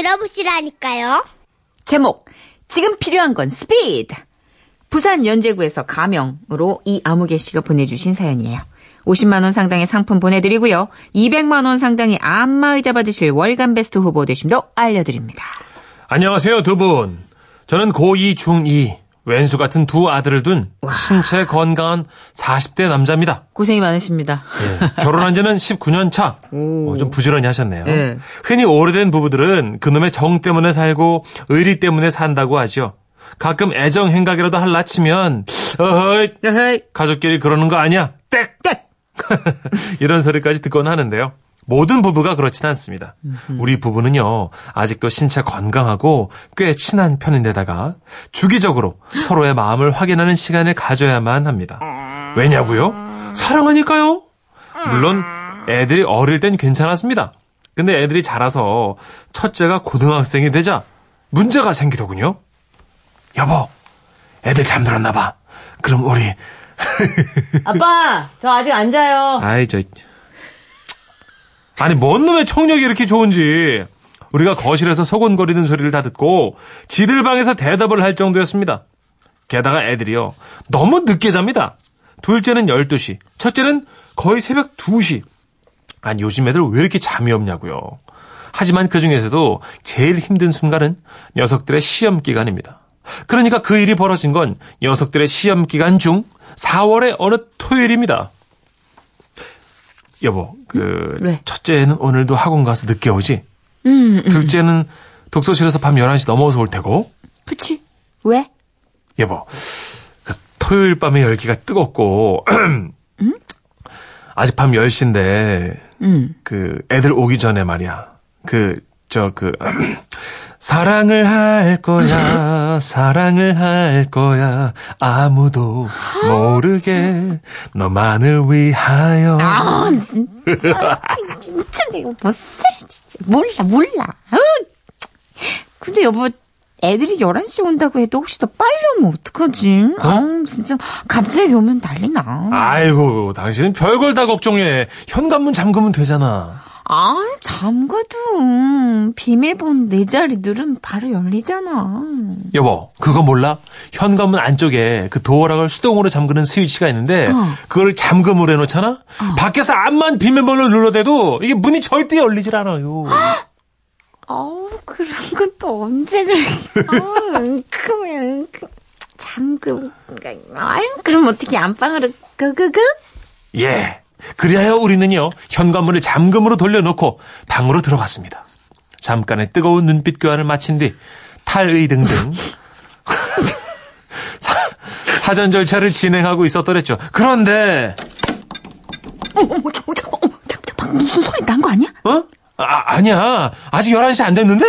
들어보시라니까요. 제목 지금 필요한 건 스피드. 부산 연제구에서 가명으로 이 아무개 씨가 보내주신 사연이에요. 50만 원 상당의 상품 보내드리고요. 200만 원 상당의 안마의자 받으실 월간 베스트 후보 되심도 알려드립니다. 안녕하세요, 두 분. 저는 고2, 중2, 왼수 같은 두 아들을 둔 신체 건강한 40대 남자입니다. 고생이 많으십니다. 예, 결혼한 지는 19년 차. 어, 좀 부지런히 하셨네요. 네. 흔히 오래된 부부들은 그놈의 정 때문에 살고 의리 때문에 산다고 하죠. 가끔 애정 행각이라도 할라 치면 어허이, 가족끼리 그러는 거 아니야? 땡! 땡! 이런 소리까지 듣곤 하는데요. 모든 부부가 그렇진 않습니다. 우리 부부는요, 아직도 신체 건강하고 꽤 친한 편인데다가 주기적으로 서로의 마음을 확인하는 시간을 가져야만 합니다. 왜냐고요? 사랑하니까요. 물론 애들이 어릴 땐 괜찮았습니다. 근데 애들이 자라서 첫째가 고등학생이 되자 문제가 생기더군요. 여보, 애들 잠들었나 봐. 그럼 우리 아빠, 저 아직 안 자요. 아이 저 아니 뭔 놈의 청력이 이렇게 좋은지 우리가 거실에서 소곤거리는 소리를 다 듣고 지들 방에서 대답을 할 정도였습니다. 게다가 애들이요 너무 늦게 잡니다. 둘째는 12시, 첫째는 거의 새벽 2시. 아니 요즘 애들 왜 이렇게 잠이 없냐고요. 하지만 그 중에서도 제일 힘든 순간은 녀석들의 시험 기간입니다. 그러니까 그 일이 벌어진 건 녀석들의 시험 기간 중 4월의 어느 토요일입니다. 여보, 그 왜? 첫째는 오늘도 학원 가서 늦게 오지. 음, 음. 둘째는 독서실에서 밤 11시 넘어서 올 테고. 그치? 왜? 여보, 그 토요일 밤의 열기가 뜨겁고 아직 밤 10시인데 음. 그 애들 오기 전에 말이야. 그 저그 사랑을 할 거야. 사랑을 할 거야. 아무도 모르게 너만을 위하여. 아, 진짜. 진짜 내가 못 살아, 진짜. 몰라, 몰라. 어. 근데 여보, 애들이 11시 온다고 해도 혹시 더 빨리 오면 어떡하지? 아, 진짜. 갑자기 오면 난리 나. 아이고, 당신은 별걸 다 걱정해. 현관문 잠그면 되잖아. 아, 잠가도 비밀번호 네 자리 누르면 바로 열리잖아. 여보, 그거 몰라? 현관문 안쪽에 그 도어락을 수동으로 잠그는 스위치가 있는데 어. 그걸 잠금으로 해놓잖아? 밖에서 암만 비밀번호 눌러대도 이게 문이 절대 열리질 않아요. 아우, 그런 건 또 언제 그래. 아우, 은큼해, 은큼. 잠금. 아유, 그럼 어떻게 안방으로, 그, 그, 그? 예. 그리하여 우리는요, 현관문을 잠금으로 돌려놓고 방으로 들어갔습니다. 잠깐의 뜨거운 눈빛 교환을 마친 뒤 탈의 등등 사, 전 절차를 진행하고 있었더랬죠. 그런데 어머, 어머, 어머, 어머, 무슨 소리 난 거 아니야? 어? 아, 아니야. 아직 11시 안 됐는데?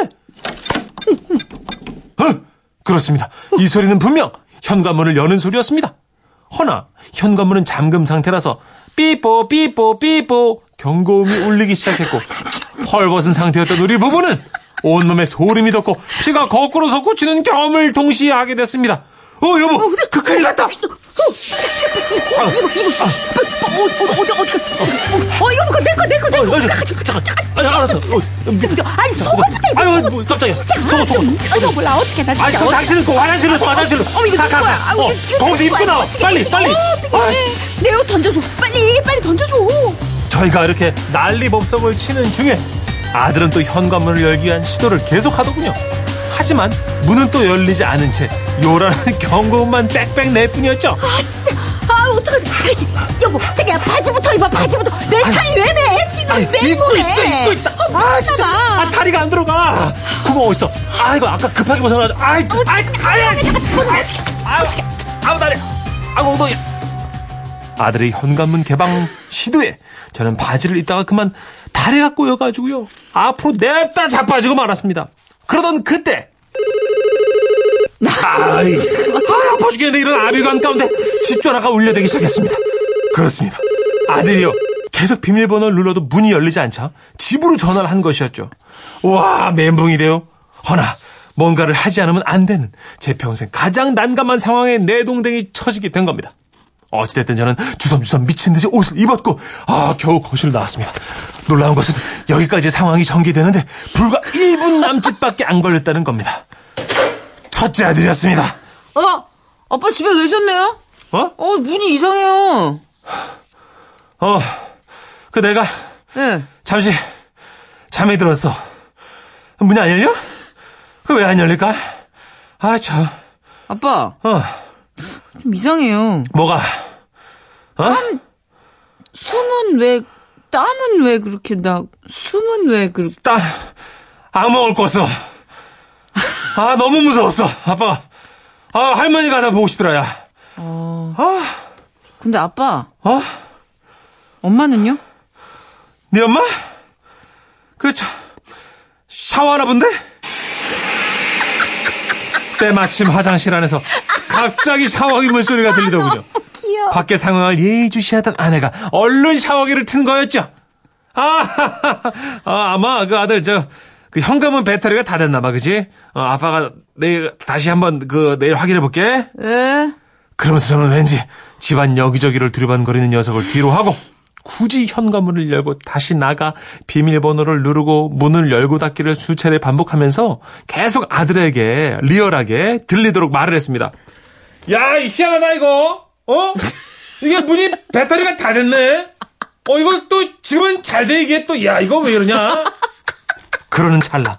어? 그렇습니다. 이 소리는 분명 현관문을 여는 소리였습니다. 허나 현관문은 잠금 상태라서 삐뽀 삐뽀 삐뽀 경고음이 울리기 시작했고 헐벗은 상태였던 우리 부부는 온몸에 소름이 돋고 피가 거꾸로 솟구치는 경험을 동시에 하게 됐습니다. 어 여보 그 큰일 났다. 이거, 이거, 어, 어디, 어디, 어디 갔어? 어, 어, 이거 내 거, 내 거, 내 거. 잠깐. 아니 알았어. 어, 아니, 속옷부터 입어. 아유 뭐, 깜짝이야. 속옷 아, 속옷. 좀, 이거 몰라, 어떻게, 나 진짜. 아니, 그 어떡해. 당신은 그 화장실로 가, 화장실로. 어머, 이거 가, 거야? 가. 아, 어, 이거 거기서 입고? 나와. 빨리, 빨리. 어, 피곤해. 내옷 던져줘. 빨리, 빨리 던져줘. 저희가 이렇게 난리 법석을 치는 중에 아들은 또 현관문을 열기 위한 시도를 계속하더군요. 하지만 문은 또 열리지 않은 채 요란한 경고음만 빽빽 낼 뿐이었죠. 아, 진짜. 아, 어떡하지. 다시. 여보, 자기야, 바지부터 입어, 바지부터. 내 살이 왜 매? 지금 아니, 왜 입고? 있어, 입고 있다. 아, 아, 진짜. 아, 다리가 안 들어가. 구멍 어딨어? 아, 이거 아까 급하게 벗어나가지고. 아이, 아이, 아이, 아이, 아이, 아우, 다리. 아우, 엉덩이. 아들의 현관문 개방 시도에 저는 바지를 입다가 그만 다리가 꼬여가지고요. 앞으로 냅다 자빠지고 말았습니다. 그러던 그때. 아이, 아, 아파 죽겠네. 이런 아비관 가운데 집 전화가 울려대기 시작했습니다. 그렇습니다. 아들이요. 계속 비밀번호를 눌러도 문이 열리지 않자 집으로 전화를 한 것이었죠. 와, 멘붕이래요. 허나, 뭔가를 하지 않으면 안 되는 제 평생 가장 난감한 상황에 내 동댕이 쳐지게 된 겁니다. 어찌됐든 저는 주섬주섬 미친 듯이 옷을 입었고, 아, 겨우 거실을 나왔습니다. 놀라운 것은 여기까지 상황이 전개되는데 불과 1분 남짓밖에 안 걸렸다는 겁니다. 첫째 아들이었습니다. 어? 아빠 집에 계셨네요? 어? 어, 문이 이상해요. 어, 그 내가 예. 잠시 잠이 들었어. 문이 안 열려? 그 왜 안 열릴까? 아, 참. 아빠, 어, 좀 이상해요. 뭐가? 어? 숨은 왜, 땀은 왜 그렇게 나, 숨은 왜 그렇게. 딱 악몽을 꿨어. 아 너무 무서웠어. 아빠가 아 할머니가 나 보고 싶더라 야. 어. 아, 근데 아빠, 어? 엄마는요? 네 엄마? 그 차, 샤워하나 본데? 때마침 화장실 안에서 갑자기 샤워기 물소리가 들리더군요. 귀여워. 밖에 상황을 예의주시하던 아내가 얼른 샤워기를 튼 거였죠. 아, 아 아마 그 아들 저 그 현금은 배터리가 다 됐나 봐, 그지? 어, 아빠가 내일 다시 한번 그 내일 확인해 볼게. 예. 그러면서 저는 왠지 집안 여기저기를 두리번거리는 녀석을 뒤로 하고 굳이 현관문을 열고 다시 나가 비밀번호를 누르고 문을 열고 닫기를 수차례 반복하면서 계속 아들에게 리얼하게 들리도록 말을 했습니다. 야, 이 희한하다 이거. 어? 이게 문이 배터리가 다 됐네. 어, 이거 또 지금은 잘 돼 이게 또 야, 이거 왜 이러냐? 그러는 찰나.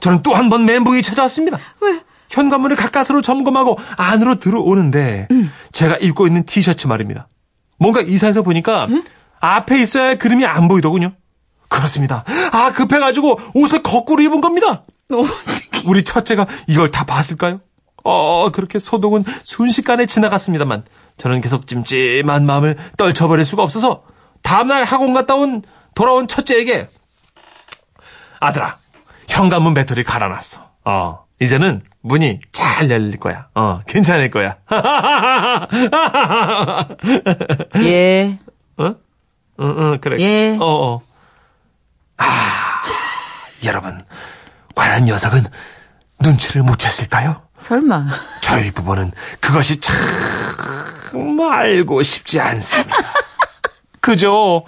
저는 또 한 번 멘붕이 찾아왔습니다. 왜? 현관문을 가까스로 점검하고 안으로 들어오는데 제가 입고 있는 티셔츠 말입니다. 뭔가 이사해서 보니까 앞에 있어야 할 그림이 안 보이더군요. 그렇습니다. 아 급해가지고 옷을 거꾸로 입은 겁니다. 어떡해. 우리 첫째가 이걸 다 봤을까요? 어 그렇게 소동은 순식간에 지나갔습니다만 저는 계속 찜찜한 마음을 떨쳐버릴 수가 없어서 다음날 학원 갔다 온 돌아온 첫째에게 아들아 현관문 배터리 갈아놨어. 어 이제는 문이 잘 열릴 거야. 어 괜찮을 거야. 예. 어? 응, 응, 그래. 예. 어, 어. 아, 여러분. 과연 녀석은 눈치를 못 챘을까요? 설마. 저희 부부는 그것이 참 알고 싶지 않습니다. 그저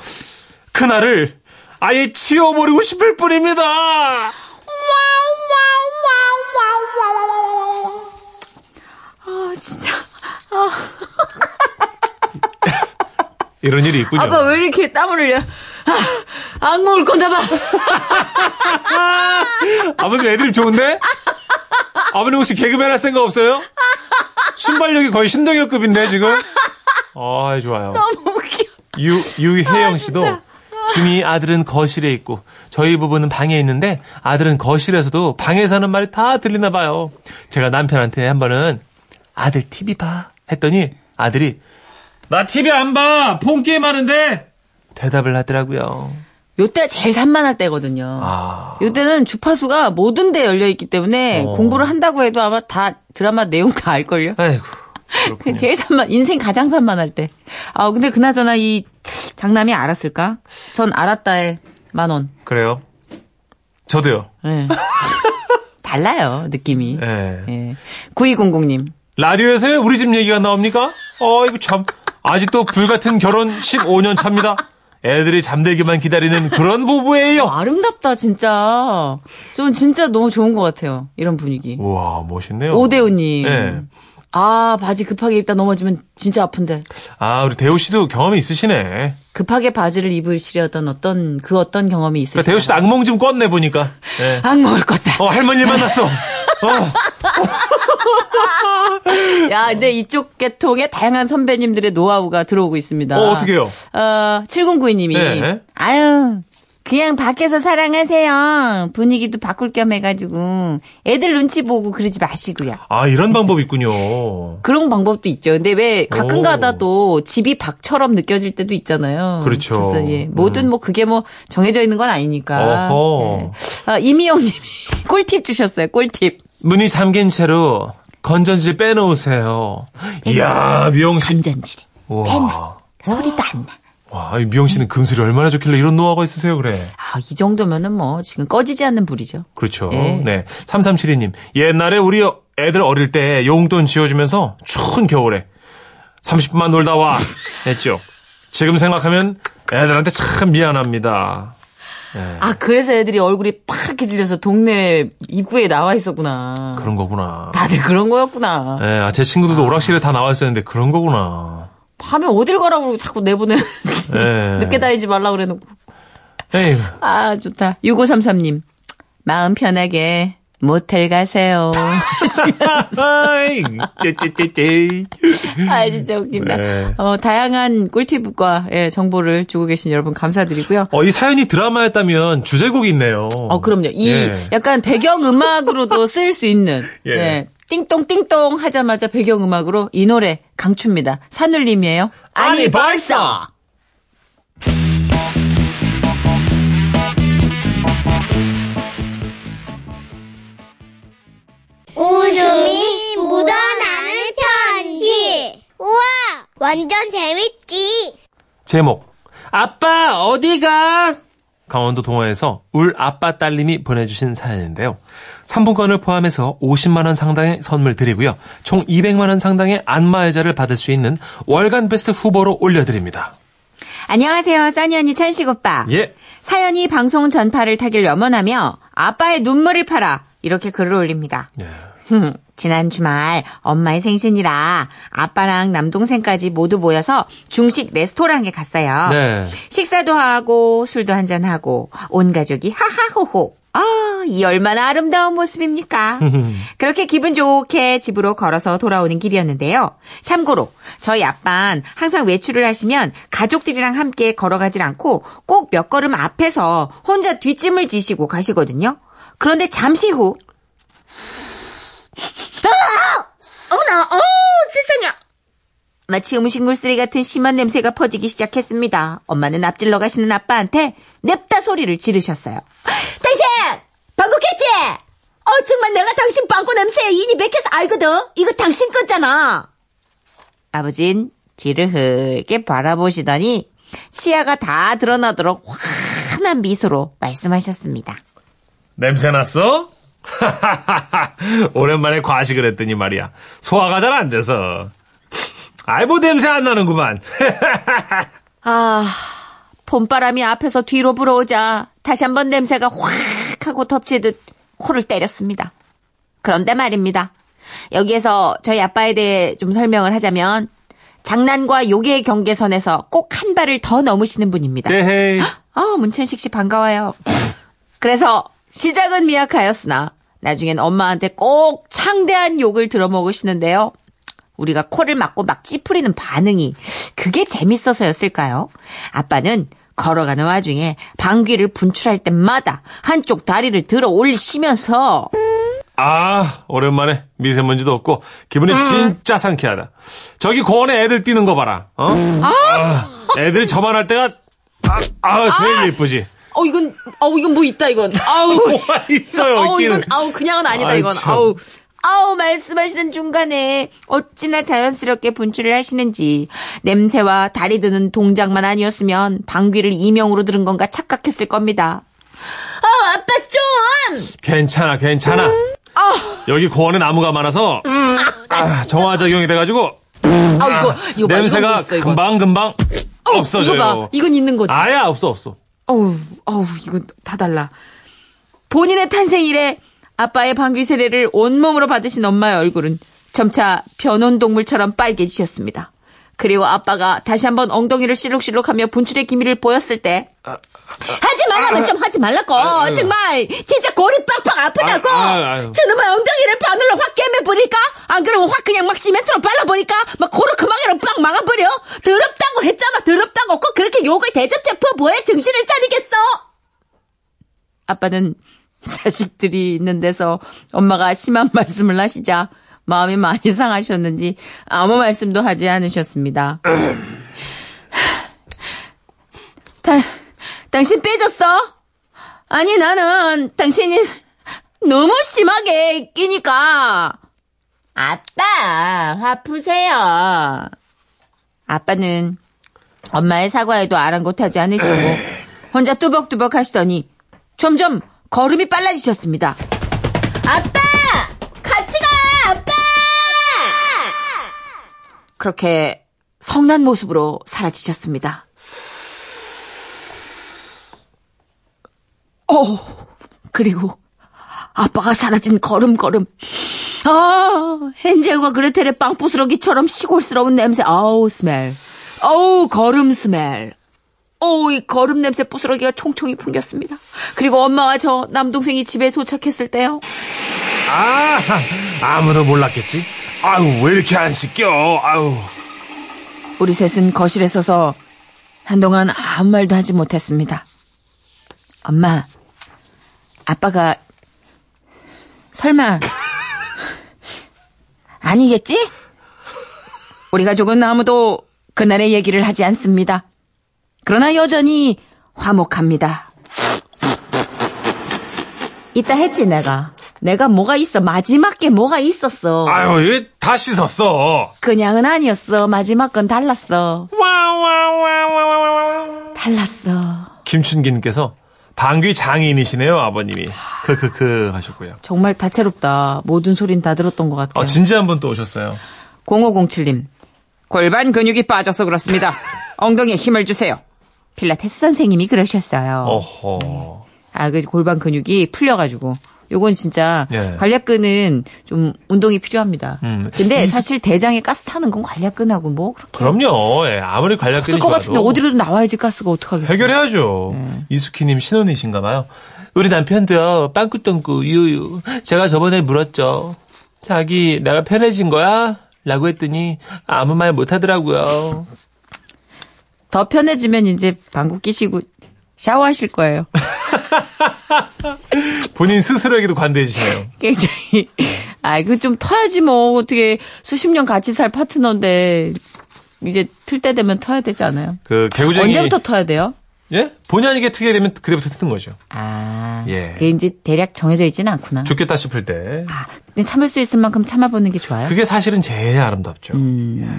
그날을 아예 치워버리고 싶을 뿐입니다. 아, 진짜. 이런 일이 있군요. 아빠 왜 이렇게 땀을 흘려? 아, 악몽을 꿨나 봐. 아버님 애드립 좋은데? 아버님 혹시 개그맨 할 생각 없어요? 순발력이 거의 신동엽급인데 지금? 아 좋아요. 너무 웃겨. 유 유혜영 아, 씨도 진 짜. 준이 아들은 거실에 있고 저희 부부는 방에 있는데 아들은 거실에서도 방에서 하는 말이 다 들리나 봐요. 제가 남편한테 한 번은 아들 TV 봐 했더니 아들이 나 TV 안 봐. 폰 게임 하는데 대답을 하더라고요. 요때가 제일 산만할 때거든요. 아. 요때는 주파수가 모든 데 열려 있기 때문에 어. 공부를 한다고 해도 아마 다 드라마 내용 다 알걸요? 아이고. 그. 제일 산만, 인생 가장 산만할 때. 아, 근데 그나저나 이 장남이 알았을까? 전 알았다에 만 원. 그래요. 저도요. 예. 달라요, 느낌이. 예. 예. 9200님. 라디오에서 우리 집 얘기가 나옵니까? 어, 이거 참. 아직도 불같은 결혼 15년 차입니다. 애들이 잠들기만 기다리는 그런 부부예요. 아름답다, 진짜. 전 진짜 너무 좋은 것 같아요. 이런 분위기. 우와, 멋있네요. 오대우님. 네. 아, 바지 급하게 입다 넘어지면 진짜 아픈데. 아, 우리 대호 씨도 경험이 있으시네. 급하게 바지를 입으시려던 어떤, 그 어떤 경험이 있으시죠? 그러니까 대호 씨도 악몽 좀 꿨네, 보니까. 예. 악몽을 꿨다. 어, 할머니 만났어. 어, 야, 근데 이쪽 계통에 다양한 선배님들의 노하우가 들어오고 있습니다. 어, 어떡해요? 어, 7092님이. 네. 아유, 그냥 밖에서 사랑하세요. 분위기도 바꿀 겸 해가지고. 애들 눈치 보고 그러지 마시고요. 아, 이런 방법 있군요. 그런 방법도 있죠. 근데 왜 가끔 오. 가다 또 집이 밖처럼 느껴질 때도 있잖아요. 그렇죠. 그래서 예, 뭐든 음. 뭐 그게 뭐 정해져 있는 건 아니니까. 예. 아, 이미영 님이 꿀팁 주셨어요. 꿀팁. 문이 잠긴 채로 건전지 빼놓으세요. 이야, 미영 씨. 건전지. 와. 소리도 안 나. 와, 이 미영 씨는 금슬이 얼마나 좋길래 이런 노하우가 있으세요, 그래. 아, 이 정도면은 뭐 지금 꺼지지 않는 불이죠. 그렇죠. 예. 네. 3372님. 옛날에 우리 애들 어릴 때 용돈 지어주면서 추운 겨울에 30분만 놀다 와. 했죠. 지금 생각하면 애들한테 참 미안합니다. 예, 아, 그래서 애들이 얼굴이 파랗게 질려서 동네 입구에 나와 있었구나. 그런 거구나. 다들 그런 거였구나. 예, 아, 제 친구들도 오락실에 다 나와 있었는데 그런 거구나. 밤에 어딜 가라고 자꾸 내보내. 예. 늦게 다니지 말라 그래 놓고. 에이, 아, 좋다. 6533님. 마음 편하게 모텔 가세요. 아, 진짜 웃긴다. 네. 어, 다양한 꿀팁과 예, 정보를 주고 계신 여러분 감사드리고요. 어, 이 사연이 드라마였다면 주제곡이 있네요. 어, 그럼요. 이 예. 약간 배경 음악으로도 쓰일 수 있는. 예. 예. 띵동 띵동 하자마자 배경음악으로 이 노래 강추입니다. 산울림이에요. 아니, 아니, 벌써! 웃음이 묻어나는 편지. 우와, 완전 재밌지. 제목. 아빠, 어디가? 강원도 동화에서 울 아빠 딸님이 보내주신 사연인데요. 3분권을 포함해서 50만원 상당의 선물 드리고요. 총 200만원 상당의 안마의자를 받을 수 있는 월간 베스트 후보로 올려드립니다. 안녕하세요. 써니 언니 찬식 오빠. 예. 사연이 방송 전파를 타길 염원하며 아빠의 눈물을 팔아 이렇게 글을 올립니다. 예. 흠, 지난 주말 엄마의 생신이라 아빠랑 남동생까지 모두 모여서 중식 레스토랑에 갔어요. 네. 식사도 하고 술도 한잔하고 온 가족이 하하호호. 아, 이 얼마나 아름다운 모습입니까? 그렇게 기분 좋게 집으로 걸어서 돌아오는 길이었는데요. 참고로 저희 아빠는 항상 외출을 하시면 가족들이랑 함께 걸어가질 않고 꼭 몇 걸음 앞에서 혼자 뒷짐을 지시고 가시거든요. 그런데 잠시 후 어머나, 어, 세상에. 마치 음식물 쓰레기 같은 심한 냄새가 퍼지기 시작했습니다. 엄마는 앞질러 가시는 아빠한테 냅다 소리를 지르셨어요. 당신! 방귀했지? 어, 정말 내가 당신 방구 냄새에 인이 맥혀서 알거든? 이거 당신 거잖아. 아버진 뒤를 흘게 바라보시더니 치아가 다 드러나도록 환한 미소로 말씀하셨습니다. 냄새 났어? 오랜만에 과식을 했더니 말이야. 소화가 잘 안 돼서. 아이, 뭐 냄새 안 나는구만. 아, 봄바람이 앞에서 뒤로 불어오자 다시 한번 냄새가 확 하고 덮치듯 코를 때렸습니다. 그런데 말입니다. 여기에서 저희 아빠에 대해 좀 설명을 하자면 장난과 욕의 경계선에서 꼭 한 발을 더 넘으시는 분입니다. 에헤이. 아, 문천식 씨 반가워요. 그래서 시작은 미약하였으나 나중엔 엄마한테 꼭 창대한 욕을 들어먹으시는데요. 우리가 코를 막고 막 찌푸리는 반응이 그게 재밌어서였을까요? 아빠는 걸어가는 와중에 방귀를 분출할 때마다 한쪽 다리를 들어 올리시면서 아, 오랜만에 미세먼지도 없고 기분이 진짜 상쾌하다. 저기 공원에 애들 뛰는 거 봐라. 어? 아, 애들이 저만 할 때가 아, 아, 제일 예쁘지. 어 이건 어 이건 뭐 있다 이건 아우 뭐가 있어요, 있기는. 이건 아우 그냥은 아니다 아이, 이건 참. 아우 아우 말씀하시는 중간에 어찌나 자연스럽게 분출을 하시는지 냄새와 다리 드는 동작만 아니었으면 방귀를 이명으로 들은 건가 착각했을 겁니다. 아 아빠 좀 괜찮아, 괜찮아. 여기 공원에 나무가 많아서 아, 정화 작용이 돼가지고 아 이거 이거 봐, 냄새가. 금방 금방 어, 없어져요. 이거 봐 이건 있는 거지. 아야 없어 없어. 어우, 어우, 이거 다 달라. 본인의 탄생일에 아빠의 방귀 세례를 온몸으로 받으신 엄마의 얼굴은 점차 변온 동물처럼 빨개지셨습니다. 그리고 아빠가 다시 한번 엉덩이를 실룩실룩하며 분출의 기미를 보였을 때 하지 말라면 좀 하지 말라고. 아유. 정말 진짜 골이 빡빡 아프다고. 저놈의 엉덩이를 바늘로 확 깨매버릴까? 안 그러면 확 그냥 막 시멘트로 발라버릴까? 막 코르크망이로 빡 막아버려? 더럽다고 했잖아 더럽다고. 꼭 그렇게 욕을 대접제프 뭐해 정신을 차리겠어. 아빠는 자식들이 있는 데서 엄마가 심한 말씀을 하시자 마음이 많이 상하셨는지 아무 말씀도 하지 않으셨습니다. 다, 당신 삐졌어? 아니 나는 당신이 너무 심하게 끼니까 아빠 화 푸세요. 아빠는 엄마의 사과에도 아랑곳하지 않으시고 혼자 뚜벅뚜벅 하시더니 점점 걸음이 빨라지셨습니다. 아빠! 같이 가! 아빠! 그렇게 성난 모습으로 사라지셨습니다. 어, 그리고 아빠가 사라진 걸음걸음. 아, 헨젤과 그레텔의 빵 부스러기처럼 시골스러운 냄새. 아우, 스멜. 어우, 걸음 스멜. 어우, 이 걸음 냄새 부스러기가 총총히 풍겼습니다. 그리고 엄마와 저 남동생이 집에 도착했을 때요. 아, 아무도 몰랐겠지? 아유, 왜 이렇게 안 씻겨? 아유. 우리 셋은 거실에 서서 한동안 아무 말도 하지 못했습니다. 엄마, 아빠가 설마 아니겠지? 우리 가족은 아무도 그날의 얘기를 하지 않습니다. 그러나 여전히 화목합니다. 이따 했지 내가. 내가 뭐가 있어. 마지막 게 뭐가 있었어. 아유, 이게 다 씻었어. 그냥은 아니었어. 마지막 건 달랐어. 와와와와와와. 달랐어. 김춘기님께서 방귀 장인이시네요, 아버님이. 크크크 하셨고요. 정말 다채롭다. 모든 소린 다 들었던 것 같아요. 아, 진지한 분 또 오셨어요. 0507님. 골반 근육이 빠져서 그렇습니다. 엉덩이에 힘을 주세요. 필라테스 선생님이 그러셨어요. 어허. 아, 그 골반 근육이 풀려가지고. 요건 진짜 예. 관략근은 좀 운동이 필요합니다. 음. 근데 이- 사실 대장에 가스 차는 건 관략근하고 뭐 그렇게 그럼요. 예, 아무리 관략근이 것 같은데 좋아도 어디로든 나와야지 가스가 어떡하겠어요. 해결해야죠. 네. 이수키님 신혼이신가 봐요. 우리 남편도요, 빵꾸똥꾸, 유유. 제가 저번에 물었죠. 자기, 내가 편해진 거야? 라고 했더니, 아무 말 못 하더라고요. 더 편해지면 이제 방구 끼시고 샤워하실 거예요. 본인 스스로에게도 관대해 주시네요. 굉장히 아 이거 좀 터야지 뭐 어떻게 수십 년 같이 살 파트너인데 이제 틀 때 되면 터야 되지 않아요? 그, 개구쟁이. 언제부터 터야 돼요? 예? 본의 아니게 트게 되면 그때부터 트는 거죠. 아, 예. 그게 이제 대략 정해져 있지는 않구나. 죽겠다 싶을 때. 아, 근데 참을 수 있을 만큼 참아보는 게 좋아요. 그게 사실은 제일 아름답죠. 음.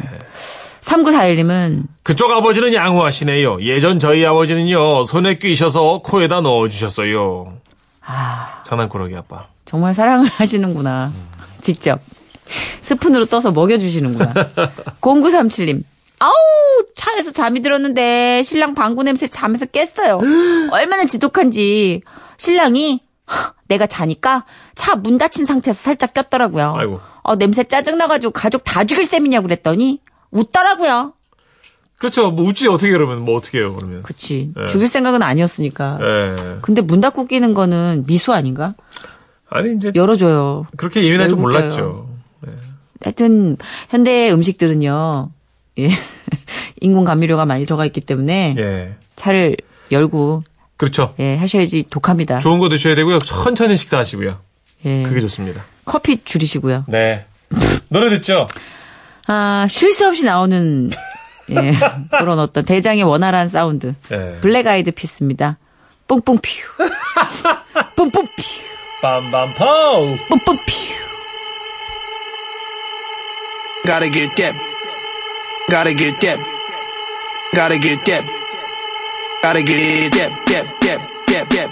3941님은 그쪽 아버지는 양호하시네요. 예전 저희 아버지는요, 손에 끼셔서 코에다 넣어주셨어요. 아, 장난꾸러기 아빠. 정말 사랑을 하시는구나. 직접. 스푼으로 떠서 먹여주시는구나. 0937님. 아우, 차에서 잠이 들었는데 신랑 방구 냄새 잠에서 깼어요. 얼마나 지독한지. 신랑이 하, 내가 자니까 차 문 닫힌 상태에서 살짝 꼈더라고요. 아이고. 어, 냄새 짜증나가지고 가족 다 죽일 셈이냐고 그랬더니 웃더라고요. 그렇죠. 뭐 웃지 어떻게 그러면 뭐 어떻게 해요 그러면. 그치. 네. 죽일 생각은 아니었으니까. 예. 근데 문 닫고 끼는 거는 미수 아닌가? 아니 이제 열어줘요. 그렇게 예민할 줄 몰랐죠. 하여튼 현대 음식들은요. 예. 인공 감미료가 많이 들어가 있기 때문에 예. 차를 열고 그렇죠. 예, 하셔야지 독합니다. 좋은 거 드셔야 되고요. 천천히 식사하시고요. 예. 그게 좋습니다. 커피 줄이시고요. 네. 노래 듣죠? 아, 쉴 새 없이 나오는 예, 그런 어떤 대장의 원활한 사운드. 네. 블랙 아이드 피스입니다. 뽕뽕 퓨. 뽕뽕 퓨. 빰빰파우. 뽕뽕 퓨. Gotta get that. Gotta get that. Gotta get that. Gotta get that, that, that, that, that.